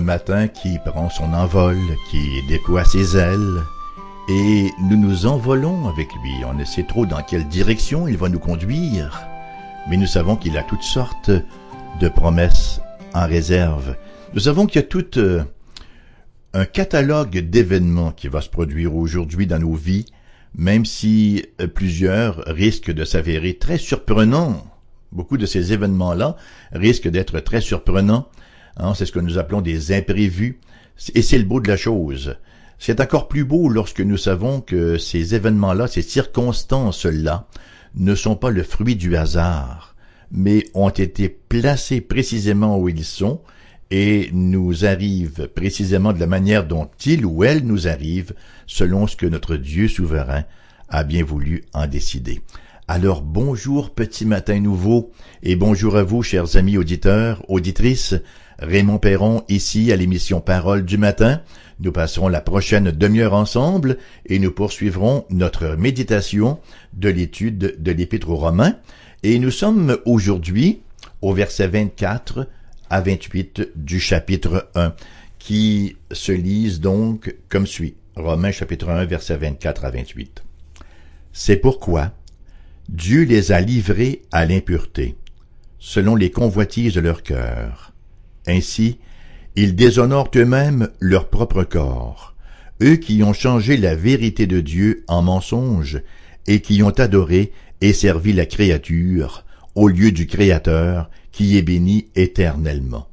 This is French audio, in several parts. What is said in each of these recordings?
matin qui prend son envol, qui déploie ses ailes, et nous nous envolons avec lui. On ne sait trop dans quelle direction il va nous conduire, mais nous savons qu'il a toutes sortes de promesses en réserve. Nous savons qu'il y a tout euh, un catalogue d'événements qui va se produire aujourd'hui dans nos vies, même si euh, plusieurs risquent de s'avérer très surprenants. Beaucoup de ces événements-là risquent d'être très surprenants. Hein, c'est ce que nous appelons des imprévus. Et c'est le beau de la chose. C'est encore plus beau lorsque nous savons que ces événements-là, ces circonstances-là, ne sont pas le fruit du hasard, mais ont été placés précisément où ils sont et nous arrivent précisément de la manière dont ils ou elles nous arrivent, selon ce que notre Dieu souverain a bien voulu en décider. Alors bonjour petit matin nouveau et bonjour à vous chers amis auditeurs, auditrices. Raymond Perron ici à l'émission Parole du matin. Nous passerons la prochaine demi-heure ensemble et nous poursuivrons notre méditation de l'étude de l'Épître aux Romains. Et nous sommes aujourd'hui au verset 24 à 28 du chapitre 1 qui se lisent donc comme suit. Romains chapitre 1 verset 24 à 28. C'est pourquoi Dieu les a livrés à l'impureté, selon les convoitises de leur cœur. Ainsi, ils déshonorent eux-mêmes leur propre corps, eux qui ont changé la vérité de Dieu en mensonge, et qui ont adoré et servi la créature, au lieu du Créateur, qui est béni éternellement.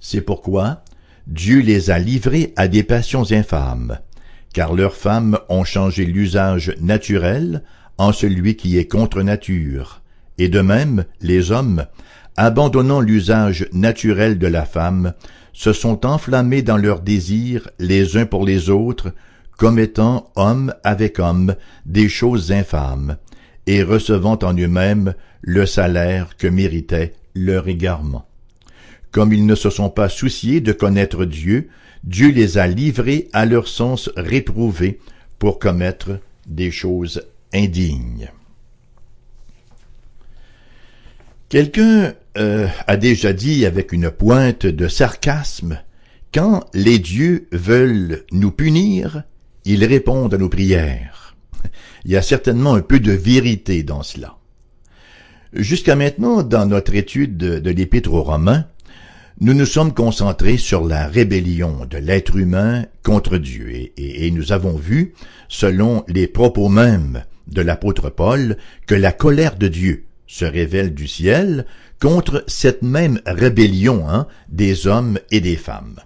C'est pourquoi Dieu les a livrés à des passions infâmes, car leurs femmes ont changé l'usage naturel en celui qui est contre nature, et de même les hommes, abandonnant l'usage naturel de la femme, se sont enflammés dans leurs désirs les uns pour les autres, commettant homme avec homme des choses infâmes, et recevant en eux-mêmes le salaire que méritait leur égarement. Comme ils ne se sont pas souciés de connaître Dieu, Dieu les a livrés à leur sens réprouvé pour commettre des choses indigne. Quelqu'un euh, a déjà dit avec une pointe de sarcasme, Quand les dieux veulent nous punir, ils répondent à nos prières. Il y a certainement un peu de vérité dans cela. Jusqu'à maintenant, dans notre étude de, l'Épître aux Romains, nous nous sommes concentrés sur la rébellion de l'être humain contre Dieu et, et, nous avons vu, selon les propos mêmes de l'apôtre Paul que la colère de Dieu se révèle du ciel contre cette même rébellion hein, des hommes et des femmes.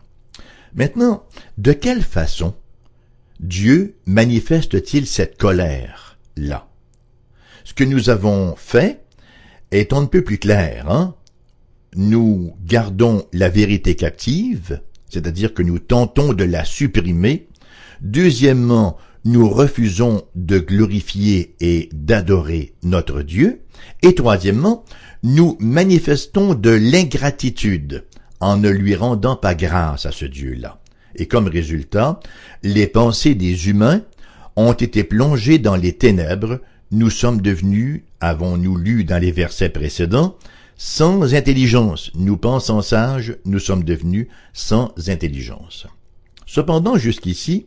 Maintenant, de quelle façon Dieu manifeste-t-il cette colère-là? Ce que nous avons fait est un peu plus clair. Hein? Nous gardons la vérité captive, c'est-à-dire que nous tentons de la supprimer. Deuxièmement, nous refusons de glorifier et d'adorer notre Dieu. Et troisièmement, nous manifestons de l'ingratitude en ne lui rendant pas grâce à ce Dieu-là. Et comme résultat, les pensées des humains ont été plongées dans les ténèbres, nous sommes devenus, avons-nous lu dans les versets précédents, sans intelligence, nous pensons sages, nous sommes devenus sans intelligence. Cependant, jusqu'ici,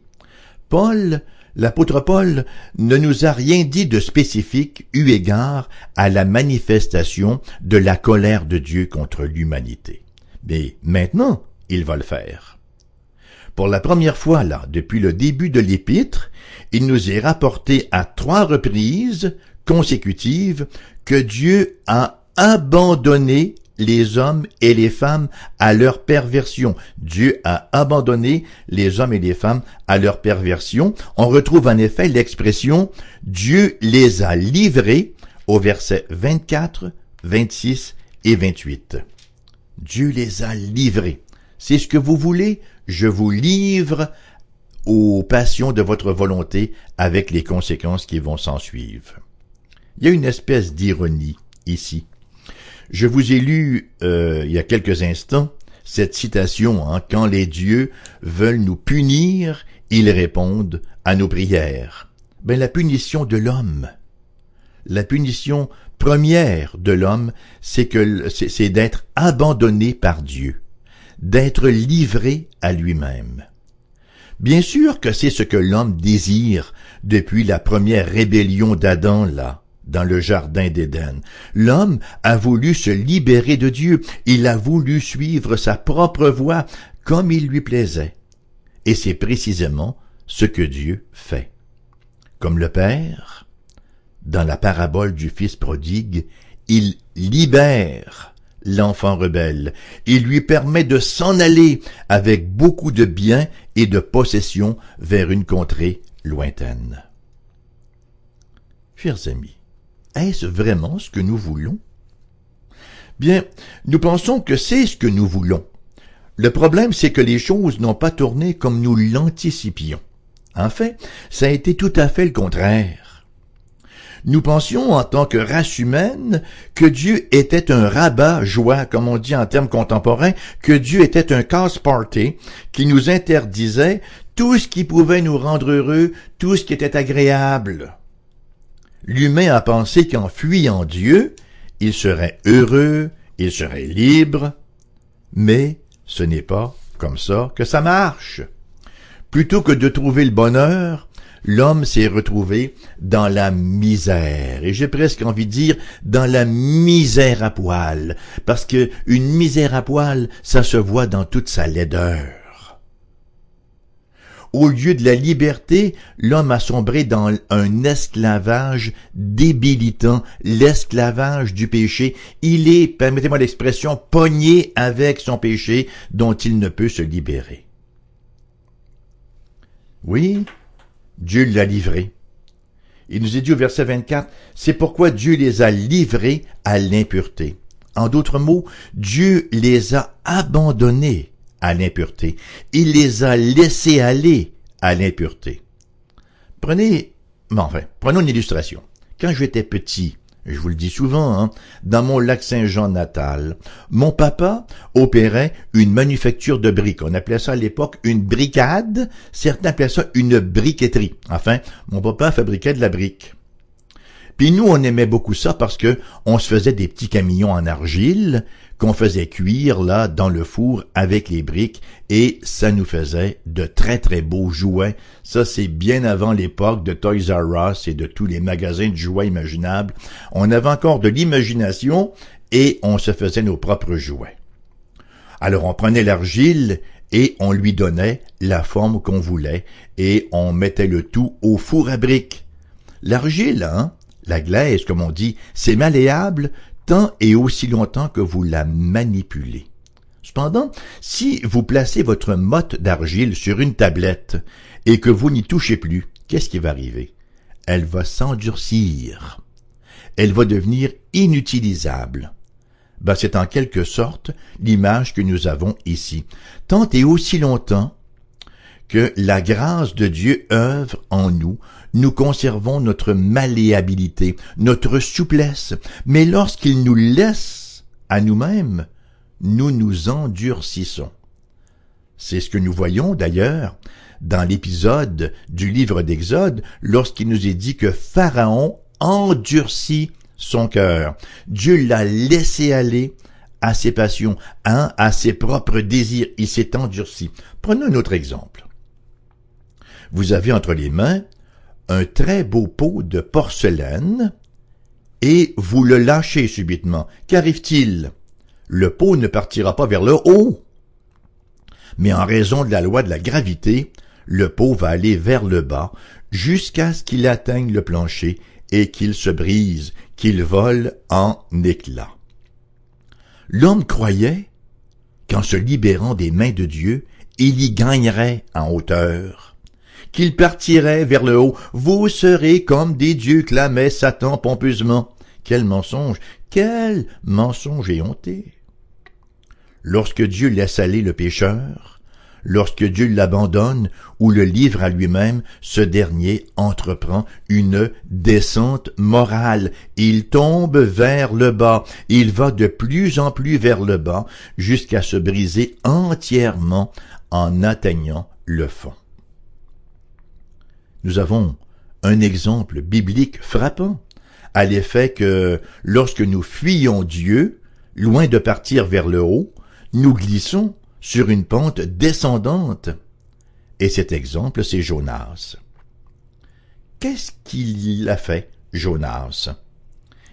Paul l'apôtre Paul ne nous a rien dit de spécifique eu égard à la manifestation de la colère de Dieu contre l'humanité. Mais maintenant, il va le faire. Pour la première fois, là, depuis le début de l'épître, il nous est rapporté à trois reprises consécutives que Dieu a abandonné les hommes et les femmes à leur perversion. Dieu a abandonné les hommes et les femmes à leur perversion. On retrouve en effet l'expression Dieu les a livrés au verset 24, 26 et 28. Dieu les a livrés. C'est ce que vous voulez, je vous livre aux passions de votre volonté avec les conséquences qui vont s'en suivre. Il y a une espèce d'ironie ici. Je vous ai lu euh, il y a quelques instants cette citation, hein, Quand les dieux veulent nous punir, ils répondent à nos prières. Ben, la punition de l'homme, la punition première de l'homme, c'est que c'est d'être abandonné par Dieu. d'être livré à lui-même. Bien sûr que c'est ce que l'homme désire depuis la première rébellion d'Adam là, dans le jardin d'Éden. L'homme a voulu se libérer de Dieu, il a voulu suivre sa propre voie comme il lui plaisait. Et c'est précisément ce que Dieu fait. Comme le Père, dans la parabole du Fils prodigue, il libère l'enfant rebelle. Il lui permet de s'en aller avec beaucoup de biens et de possessions vers une contrée lointaine. Chers amis, est-ce vraiment ce que nous voulons Bien, nous pensons que c'est ce que nous voulons. Le problème, c'est que les choses n'ont pas tourné comme nous l'anticipions. En fait, ça a été tout à fait le contraire. Nous pensions en tant que race humaine que Dieu était un rabat-joie, comme on dit en termes contemporains, que Dieu était un casse-party qui nous interdisait tout ce qui pouvait nous rendre heureux, tout ce qui était agréable. L'humain a pensé qu'en fuyant Dieu, il serait heureux, il serait libre, mais ce n'est pas comme ça que ça marche. Plutôt que de trouver le bonheur, l'homme s'est retrouvé dans la misère, et j'ai presque envie de dire dans la misère à poil, parce que une misère à poil, ça se voit dans toute sa laideur. Au lieu de la liberté, l'homme a sombré dans un esclavage débilitant, l'esclavage du péché. Il est, permettez-moi l'expression, pogné avec son péché dont il ne peut se libérer. Oui, Dieu l'a livré. Il nous est dit au verset 24, c'est pourquoi Dieu les a livrés à l'impureté. En d'autres mots, Dieu les a abandonnés à l'impureté. Il les a laissés aller à l'impureté. Prenez, enfin, prenons une illustration. Quand j'étais petit, je vous le dis souvent, hein, dans mon lac Saint-Jean natal, mon papa opérait une manufacture de briques. On appelait ça à l'époque une bricade, certains appelaient ça une briqueterie. Enfin, mon papa fabriquait de la brique. Puis nous, on aimait beaucoup ça parce que on se faisait des petits camions en argile qu'on faisait cuire là dans le four avec les briques et ça nous faisait de très très beaux jouets. Ça c'est bien avant l'époque de Toys R Us et de tous les magasins de jouets imaginables. On avait encore de l'imagination et on se faisait nos propres jouets. Alors on prenait l'argile et on lui donnait la forme qu'on voulait et on mettait le tout au four à briques. L'argile, hein, la glaise, comme on dit, c'est malléable tant et aussi longtemps que vous la manipulez. Cependant, si vous placez votre motte d'argile sur une tablette et que vous n'y touchez plus, qu'est-ce qui va arriver? Elle va s'endurcir. Elle va devenir inutilisable. Ben, c'est en quelque sorte l'image que nous avons ici. Tant et aussi longtemps que la grâce de Dieu œuvre en nous, nous conservons notre malléabilité, notre souplesse, mais lorsqu'il nous laisse à nous-mêmes, nous nous endurcissons. C'est ce que nous voyons d'ailleurs dans l'épisode du livre d'Exode lorsqu'il nous est dit que Pharaon endurcit son cœur. Dieu l'a laissé aller à ses passions, hein, à ses propres désirs. Il s'est endurci. Prenons un autre exemple vous avez entre les mains un très beau pot de porcelaine et vous le lâchez subitement. Qu'arrive-t-il? Le pot ne partira pas vers le haut, mais en raison de la loi de la gravité, le pot va aller vers le bas jusqu'à ce qu'il atteigne le plancher et qu'il se brise, qu'il vole en éclats. L'homme croyait qu'en se libérant des mains de Dieu, il y gagnerait en hauteur qu'il partirait vers le haut. Vous serez comme des dieux, clamait Satan pompeusement. Quel mensonge, quel mensonge éhonté. Lorsque Dieu laisse aller le pécheur, lorsque Dieu l'abandonne ou le livre à lui-même, ce dernier entreprend une descente morale. Il tombe vers le bas, il va de plus en plus vers le bas, jusqu'à se briser entièrement en atteignant le fond nous avons un exemple biblique frappant, à l'effet que lorsque nous fuyons Dieu, loin de partir vers le haut, nous glissons sur une pente descendante. Et cet exemple, c'est Jonas. Qu'est-ce qu'il a fait, Jonas?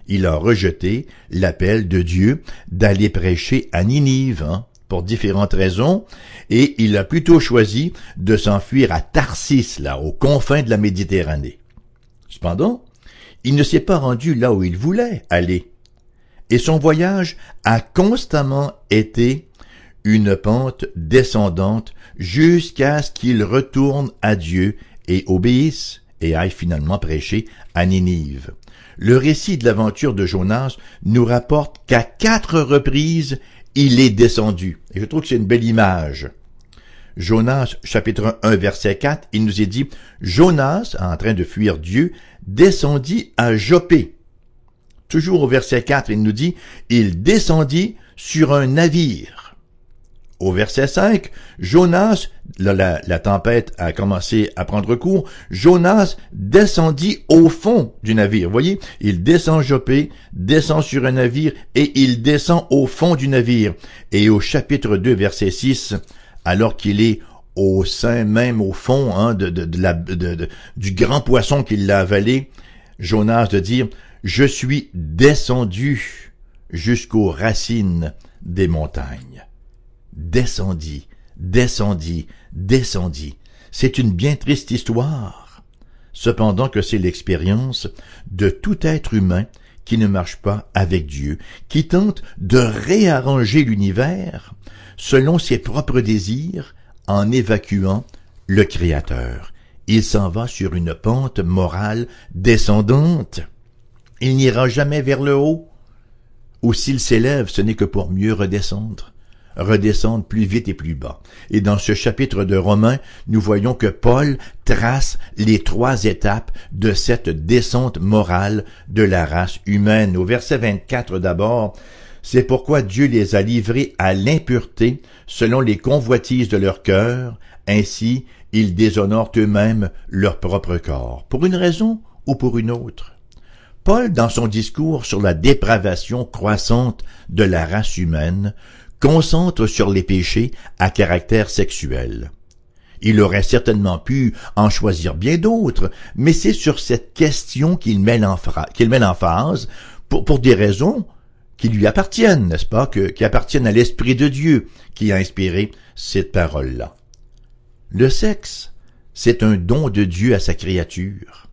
Il a rejeté l'appel de Dieu d'aller prêcher à Ninive, hein, pour différentes raisons, et il a plutôt choisi de s'enfuir à Tarsis, là, aux confins de la Méditerranée. Cependant, il ne s'est pas rendu là où il voulait aller, et son voyage a constamment été une pente descendante jusqu'à ce qu'il retourne à Dieu et obéisse et aille finalement prêcher à Ninive. Le récit de l'aventure de Jonas nous rapporte qu'à quatre reprises, il est descendu. Et je trouve que c'est une belle image. Jonas, chapitre 1, verset 4, il nous est dit, Jonas, en train de fuir Dieu, descendit à Jopé. Toujours au verset 4, il nous dit, il descendit sur un navire. Au verset 5, Jonas, la, tempête a commencé à prendre cours, Jonas descendit au fond du navire. Voyez, il descend Jopé, descend sur un navire et il descend au fond du navire. Et au chapitre 2, verset 6, alors qu'il est au sein même, au fond hein, de, de, du grand poisson qui l'a avalé, Jonas de dire, je suis descendu jusqu'aux racines des montagnes descendit, descendit, descendit. C'est une bien triste histoire. Cependant que c'est l'expérience de tout être humain qui ne marche pas avec Dieu, qui tente de réarranger l'univers selon ses propres désirs en évacuant le Créateur. Il s'en va sur une pente morale descendante. Il n'ira jamais vers le haut, ou s'il s'élève, ce n'est que pour mieux redescendre redescendre plus vite et plus bas. Et dans ce chapitre de Romains, nous voyons que Paul trace les trois étapes de cette descente morale de la race humaine. Au verset 24 d'abord, c'est pourquoi Dieu les a livrés à l'impureté selon les convoitises de leur cœur, ainsi ils déshonorent eux-mêmes leur propre corps, pour une raison ou pour une autre? Paul, dans son discours sur la dépravation croissante de la race humaine, concentre sur les péchés à caractère sexuel. Il aurait certainement pu en choisir bien d'autres, mais c'est sur cette question qu'il met l'emphase pour, pour des raisons qui lui appartiennent, n'est-ce pas, qui appartiennent à l'Esprit de Dieu qui a inspiré cette parole-là. Le sexe, c'est un don de Dieu à sa créature.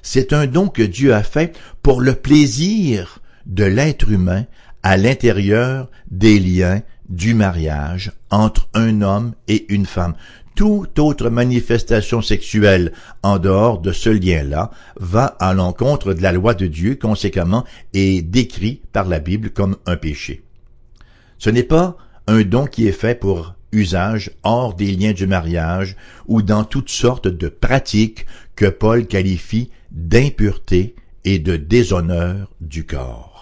C'est un don que Dieu a fait pour le plaisir de l'être humain à l'intérieur des liens du mariage entre un homme et une femme. Toute autre manifestation sexuelle en dehors de ce lien-là va à l'encontre de la loi de Dieu, conséquemment, est décrit par la Bible comme un péché. Ce n'est pas un don qui est fait pour usage hors des liens du mariage ou dans toutes sortes de pratiques que Paul qualifie d'impureté et de déshonneur du corps.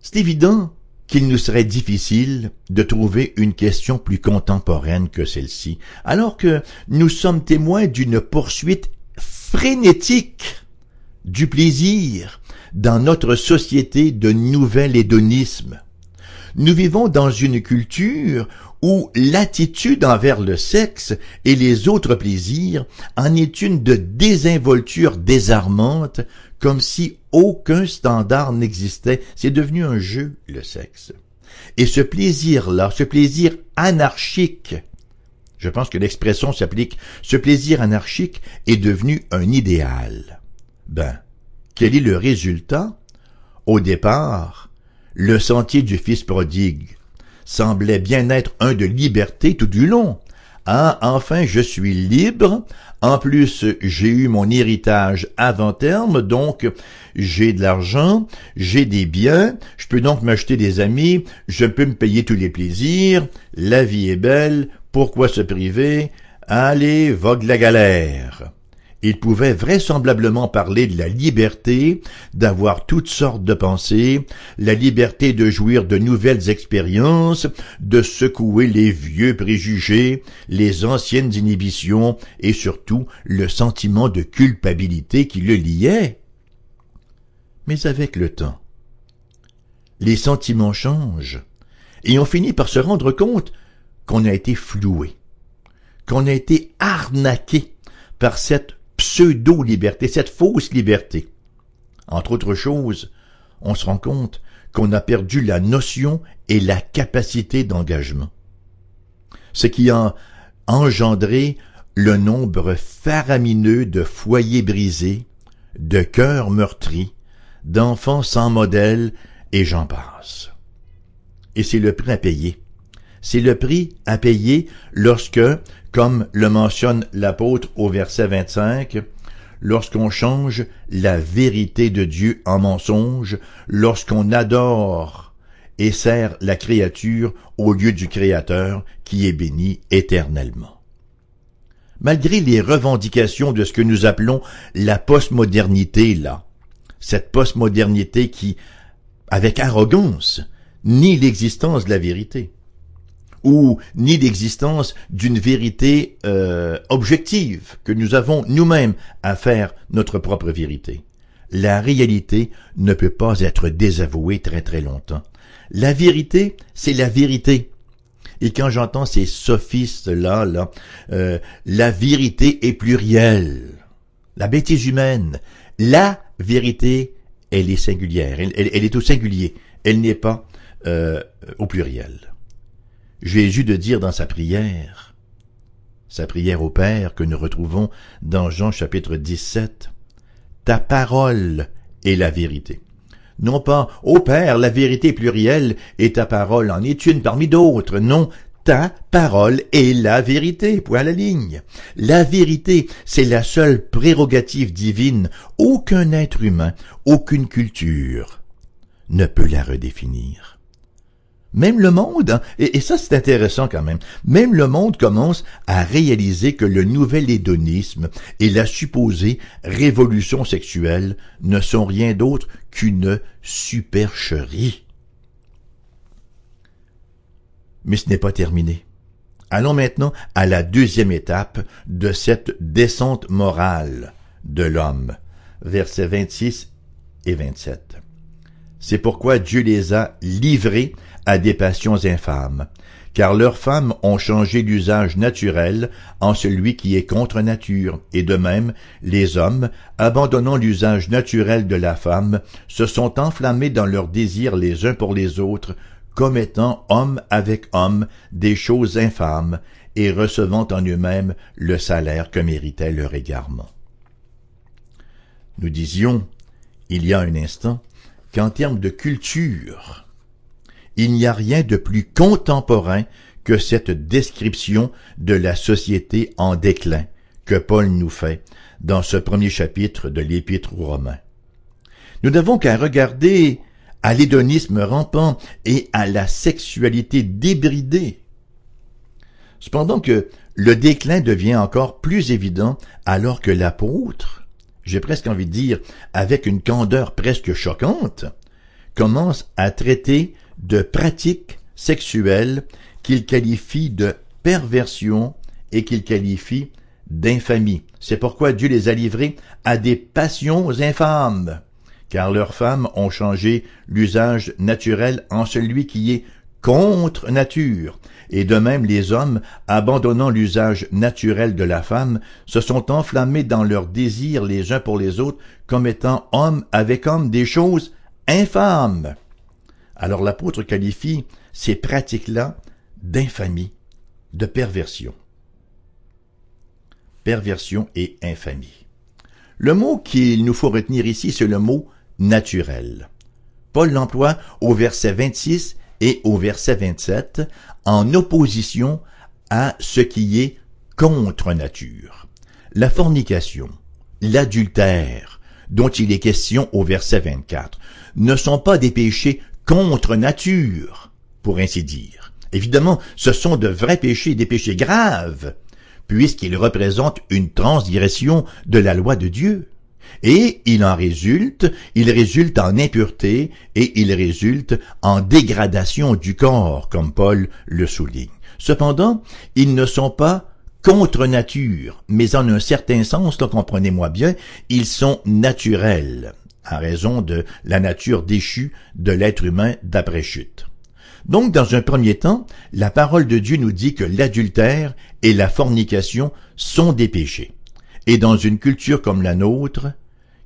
C'est évident qu'il nous serait difficile de trouver une question plus contemporaine que celle-ci, alors que nous sommes témoins d'une poursuite frénétique du plaisir dans notre société de nouvel hédonisme. Nous vivons dans une culture où l'attitude envers le sexe et les autres plaisirs en est une de désinvolture désarmante comme si aucun standard n'existait. C'est devenu un jeu, le sexe. Et ce plaisir-là, ce plaisir anarchique, je pense que l'expression s'applique, ce plaisir anarchique est devenu un idéal. Ben, quel est le résultat? Au départ, le sentier du fils prodigue semblait bien être un de liberté tout du long. Ah, enfin, je suis libre, en plus, j'ai eu mon héritage avant terme, donc j'ai de l'argent, j'ai des biens, je peux donc m'acheter des amis, je peux me payer tous les plaisirs, la vie est belle, pourquoi se priver? Allez, vogue la galère. Il pouvait vraisemblablement parler de la liberté d'avoir toutes sortes de pensées, la liberté de jouir de nouvelles expériences, de secouer les vieux préjugés, les anciennes inhibitions et surtout le sentiment de culpabilité qui le liait. Mais avec le temps, les sentiments changent, Et on finit par se rendre compte qu'on a été floué, qu'on a été arnaqué par cette pseudo-liberté, cette fausse liberté. Entre autres choses, on se rend compte qu'on a perdu la notion et la capacité d'engagement. Ce qui a engendré le nombre faramineux de foyers brisés, de cœurs meurtris, d'enfants sans modèle, et j'en passe. Et c'est le prix à payer. C'est le prix à payer lorsque, comme le mentionne l'apôtre au verset 25, lorsqu'on change la vérité de Dieu en mensonge, lorsqu'on adore et sert la créature au lieu du Créateur qui est béni éternellement. Malgré les revendications de ce que nous appelons la postmodernité, là, cette postmodernité qui, avec arrogance, nie l'existence de la vérité, ou nie l'existence d'une vérité euh, objective, que nous avons nous-mêmes à faire notre propre vérité. La réalité ne peut pas être désavouée très très longtemps. La vérité, c'est la vérité. Et quand j'entends ces sophistes-là, là, euh, la vérité est plurielle. La bêtise humaine, la vérité, elle est singulière, elle, est au singulier, elle n'est pas euh, au pluriel. Jésus de dire dans sa prière, sa prière au Père que nous retrouvons dans Jean chapitre 17, Ta parole est la vérité non pas Ô Père, la vérité plurielle et ta parole en est une parmi d'autres. Non, ta parole est la vérité, point à la ligne. La vérité, c'est la seule prérogative divine. Aucun être humain, aucune culture ne peut la redéfinir. Même le monde, hein, et, ça c'est intéressant quand même, même le monde commence à réaliser que le nouvel hédonisme et la supposée révolution sexuelle ne sont rien d'autre qu'une supercherie. Mais ce n'est pas terminé. Allons maintenant à la deuxième étape de cette descente morale de l'homme, versets 26 et 27. C'est pourquoi Dieu les a livrés à des passions infâmes, car leurs femmes ont changé l'usage naturel en celui qui est contre nature, et de même les hommes, abandonnant l'usage naturel de la femme, se sont enflammés dans leurs désirs les uns pour les autres, commettant homme avec homme des choses infâmes, et recevant en eux-mêmes le salaire que méritait leur égarement. Nous disions, il y a un instant, qu'en termes de culture, il n'y a rien de plus contemporain que cette description de la société en déclin que Paul nous fait dans ce premier chapitre de l'Épître aux Romains. Nous n'avons qu'à regarder à l'hédonisme rampant et à la sexualité débridée. Cependant que le déclin devient encore plus évident alors que l'apôtre, j'ai presque envie de dire avec une candeur presque choquante, commence à traiter de pratiques sexuelles qu'il qualifie de perversion et qu'il qualifie d'infamie. C'est pourquoi Dieu les a livrés à des passions infâmes, car leurs femmes ont changé l'usage naturel en celui qui est contre nature, et de même les hommes, abandonnant l'usage naturel de la femme, se sont enflammés dans leurs désirs les uns pour les autres, comme étant hommes avec hommes des choses infâmes. Alors l'apôtre qualifie ces pratiques-là d'infamie, de perversion. Perversion et infamie. Le mot qu'il nous faut retenir ici, c'est le mot naturel. Paul l'emploie au verset 26 et au verset 27 en opposition à ce qui est contre nature. La fornication, l'adultère, dont il est question au verset 24, ne sont pas des péchés contre nature, pour ainsi dire. Évidemment, ce sont de vrais péchés, des péchés graves, puisqu'ils représentent une transgression de la loi de Dieu. Et il en résulte, il résulte en impureté et il résulte en dégradation du corps, comme Paul le souligne. Cependant, ils ne sont pas contre nature, mais en un certain sens, comprenez-moi bien, ils sont naturels à raison de la nature déchue de l'être humain d'après chute. Donc, dans un premier temps, la parole de Dieu nous dit que l'adultère et la fornication sont des péchés. Et dans une culture comme la nôtre,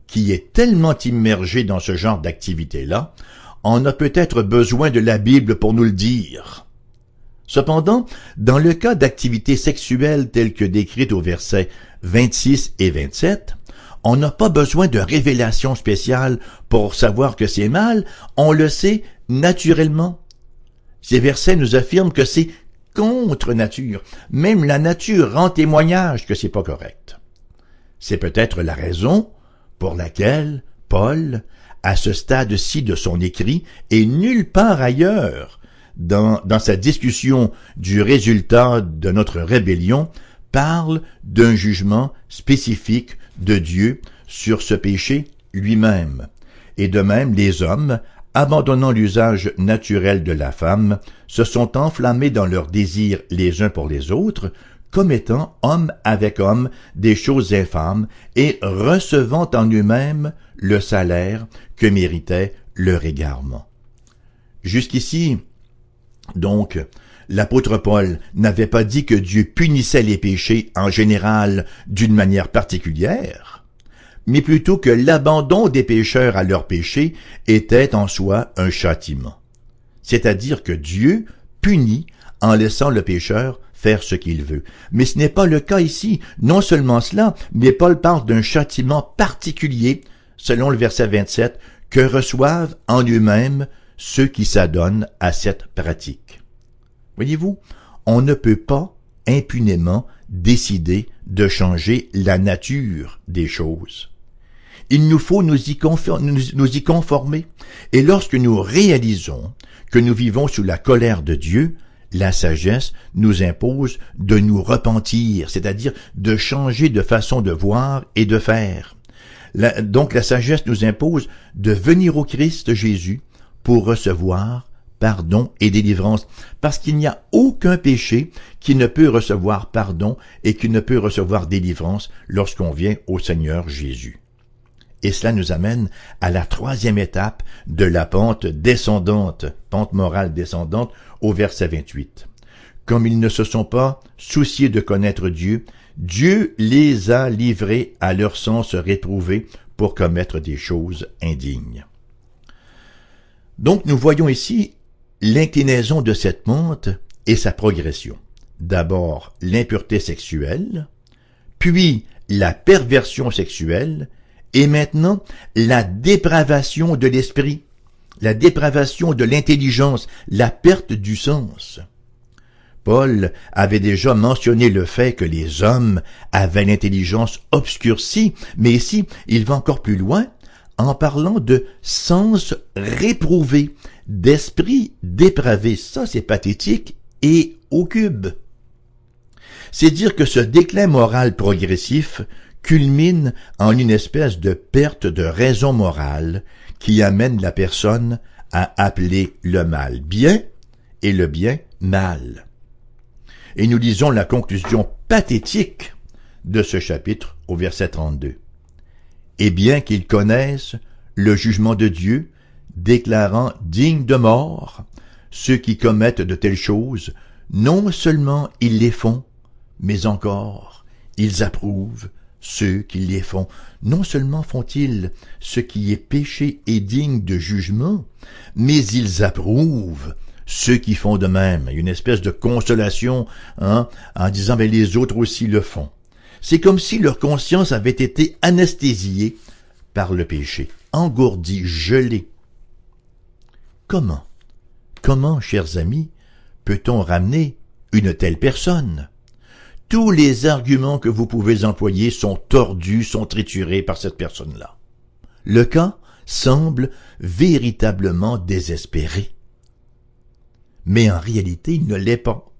qui est tellement immergée dans ce genre d'activité-là, on a peut-être besoin de la Bible pour nous le dire. Cependant, dans le cas d'activités sexuelles telles que décrites au verset 26 et 27, on n'a pas besoin de révélation spéciale pour savoir que c'est mal, on le sait naturellement. Ces versets nous affirment que c'est contre nature. Même la nature rend témoignage que c'est pas correct. C'est peut-être la raison pour laquelle Paul, à ce stade-ci de son écrit, et nulle part ailleurs, dans, dans sa discussion du résultat de notre rébellion, parle d'un jugement spécifique de Dieu sur ce péché lui-même. Et de même, les hommes, abandonnant l'usage naturel de la femme, se sont enflammés dans leurs désirs les uns pour les autres, commettant homme avec homme des choses infâmes et recevant en eux-mêmes le salaire que méritait leur égarement. Jusqu'ici, donc, l'apôtre Paul n'avait pas dit que Dieu punissait les péchés en général d'une manière particulière, mais plutôt que l'abandon des pécheurs à leurs péchés était en soi un châtiment. C'est-à-dire que Dieu punit en laissant le pécheur faire ce qu'il veut. Mais ce n'est pas le cas ici. Non seulement cela, mais Paul parle d'un châtiment particulier, selon le verset 27, que reçoivent en eux-mêmes ceux qui s'adonnent à cette pratique. Voyez-vous, on ne peut pas impunément décider de changer la nature des choses. Il nous faut nous y, conformer. Et lorsque nous réalisons que nous vivons sous la colère de Dieu, la sagesse nous impose de nous repentir, c'est-à-dire de changer de façon de voir et de faire. donc la sagesse nous impose de venir au Christ Jésus pour recevoir pardon et délivrance, parce qu'il n'y a aucun péché qui ne peut recevoir pardon et qui ne peut recevoir délivrance lorsqu'on vient au Seigneur Jésus. Et cela nous amène à la troisième étape de la pente descendante, pente morale descendante, au verset 28. Comme ils ne se sont pas souciés de connaître Dieu, Dieu les a livrés à leur sens réprouvé pour commettre des choses indignes. Donc nous voyons ici l'inclinaison de cette pente et sa progression. D'abord l'impureté sexuelle, puis la perversion sexuelle, et maintenant la dépravation de l'esprit, la dépravation de l'intelligence, la perte du sens. Paul avait déjà mentionné le fait que les hommes avaient l'intelligence obscurcie, mais ici il va encore plus loin en parlant de sens réprouvé, d'esprit dépravé. Ça, c'est pathétique et au cube. C'est dire que ce déclin moral progressif culmine en une espèce de perte de raison morale qui amène la personne à appeler le mal bien et le bien mal. Et nous lisons la conclusion pathétique de ce chapitre au verset 32. Et bien qu'ils connaissent le jugement de Dieu, déclarant dignes de mort ceux qui commettent de telles choses, non seulement ils les font, mais encore ils approuvent ceux qui les font. Non seulement font-ils ce qui est péché et digne de jugement, mais ils approuvent ceux qui font de même. Une espèce de consolation hein, en disant mais les autres aussi le font. C'est comme si leur conscience avait été anesthésiée par le péché, engourdie, gelée. Comment, comment, chers amis, peut-on ramener une telle personne? Tous les arguments que vous pouvez employer sont tordus, sont triturés par cette personne-là. Le cas semble véritablement désespéré. Mais en réalité, il ne l'est pas.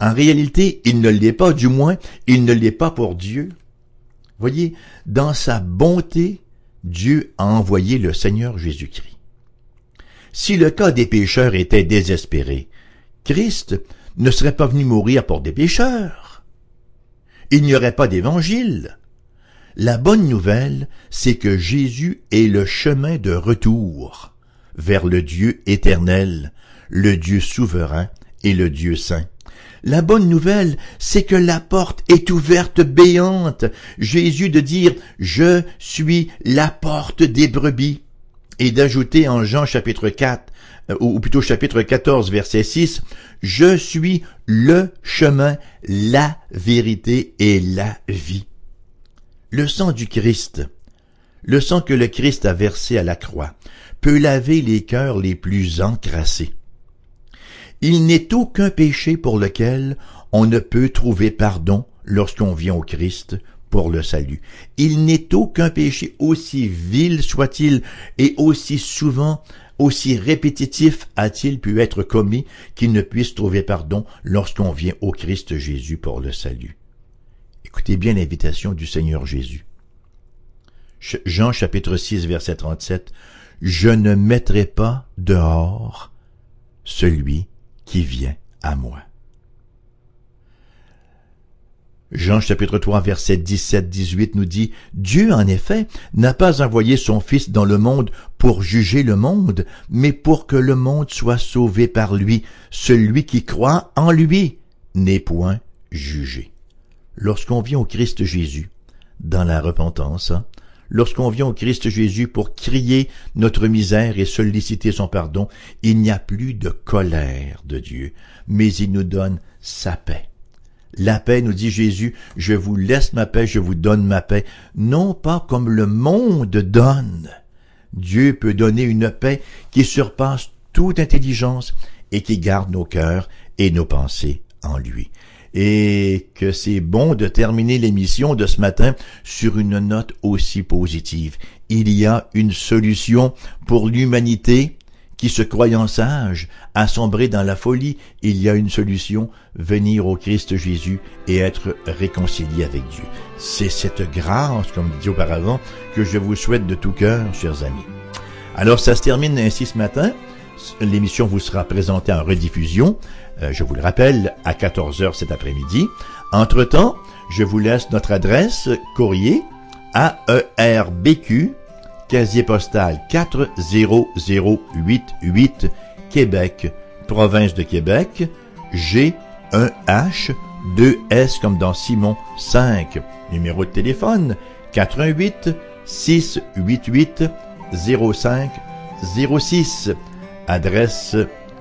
En réalité, il ne l'est pas, du moins, il ne l'est pas pour Dieu. Voyez, dans sa bonté, Dieu a envoyé le Seigneur Jésus-Christ. Si le cas des pécheurs était désespéré, Christ ne serait pas venu mourir pour des pécheurs. Il n'y aurait pas d'évangile. La bonne nouvelle, c'est que Jésus est le chemin de retour vers le Dieu éternel, le Dieu souverain et le Dieu saint. La bonne nouvelle, c'est que la porte est ouverte béante. Jésus de dire, je suis la porte des brebis. Et d'ajouter en Jean chapitre 4, euh, ou plutôt chapitre 14, verset 6, je suis le chemin, la vérité et la vie. Le sang du Christ, le sang que le Christ a versé à la croix, peut laver les cœurs les plus encrassés. Il n'est aucun péché pour lequel on ne peut trouver pardon lorsqu'on vient au Christ pour le salut. Il n'est aucun péché aussi vil soit-il et aussi souvent, aussi répétitif a-t-il pu être commis qu'il ne puisse trouver pardon lorsqu'on vient au Christ Jésus pour le salut. Écoutez bien l'invitation du Seigneur Jésus. Jean chapitre 6 verset 37 Je ne mettrai pas dehors celui qui vient à moi. Jean chapitre 3 verset 17-18 nous dit, Dieu en effet n'a pas envoyé son Fils dans le monde pour juger le monde, mais pour que le monde soit sauvé par lui. Celui qui croit en lui n'est point jugé. Lorsqu'on vient au Christ Jésus, dans la repentance, hein, lorsqu'on vient au Christ Jésus pour crier notre misère et solliciter son pardon, il n'y a plus de colère de Dieu, mais il nous donne sa paix. La paix, nous dit Jésus, je vous laisse ma paix, je vous donne ma paix, non pas comme le monde donne. Dieu peut donner une paix qui surpasse toute intelligence et qui garde nos cœurs et nos pensées en lui et que c'est bon de terminer l'émission de ce matin sur une note aussi positive. Il y a une solution pour l'humanité qui se croyant sage, a sombré dans la folie, il y a une solution, venir au Christ Jésus et être réconcilié avec Dieu. C'est cette grâce, comme dit auparavant, que je vous souhaite de tout cœur, chers amis. Alors ça se termine ainsi ce matin. L'émission vous sera présentée en rediffusion, euh, je vous le rappelle, à 14h cet après-midi. Entre-temps, je vous laisse notre adresse courrier AERBQ, casier postal 40088, Québec, province de Québec, G1H, 2S comme dans Simon 5. Numéro de téléphone 418 688 05 06 adresse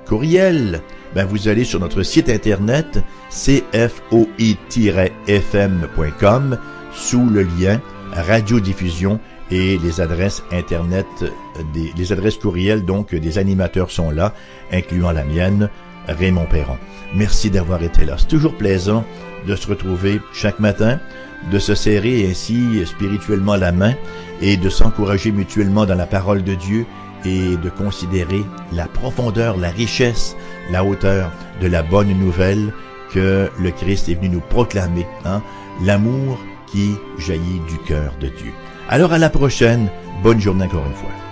courriel, ben vous allez sur notre site internet cfoi-fm.com sous le lien radiodiffusion et les adresses internet, des, les adresses courriels donc des animateurs sont là, incluant la mienne, Raymond Perron. Merci d'avoir été là. C'est toujours plaisant de se retrouver chaque matin, de se serrer ainsi spirituellement la main et de s'encourager mutuellement dans la parole de Dieu et de considérer la profondeur, la richesse, la hauteur de la bonne nouvelle que le Christ est venu nous proclamer, hein, l'amour qui jaillit du cœur de Dieu. Alors à la prochaine, bonne journée encore une fois.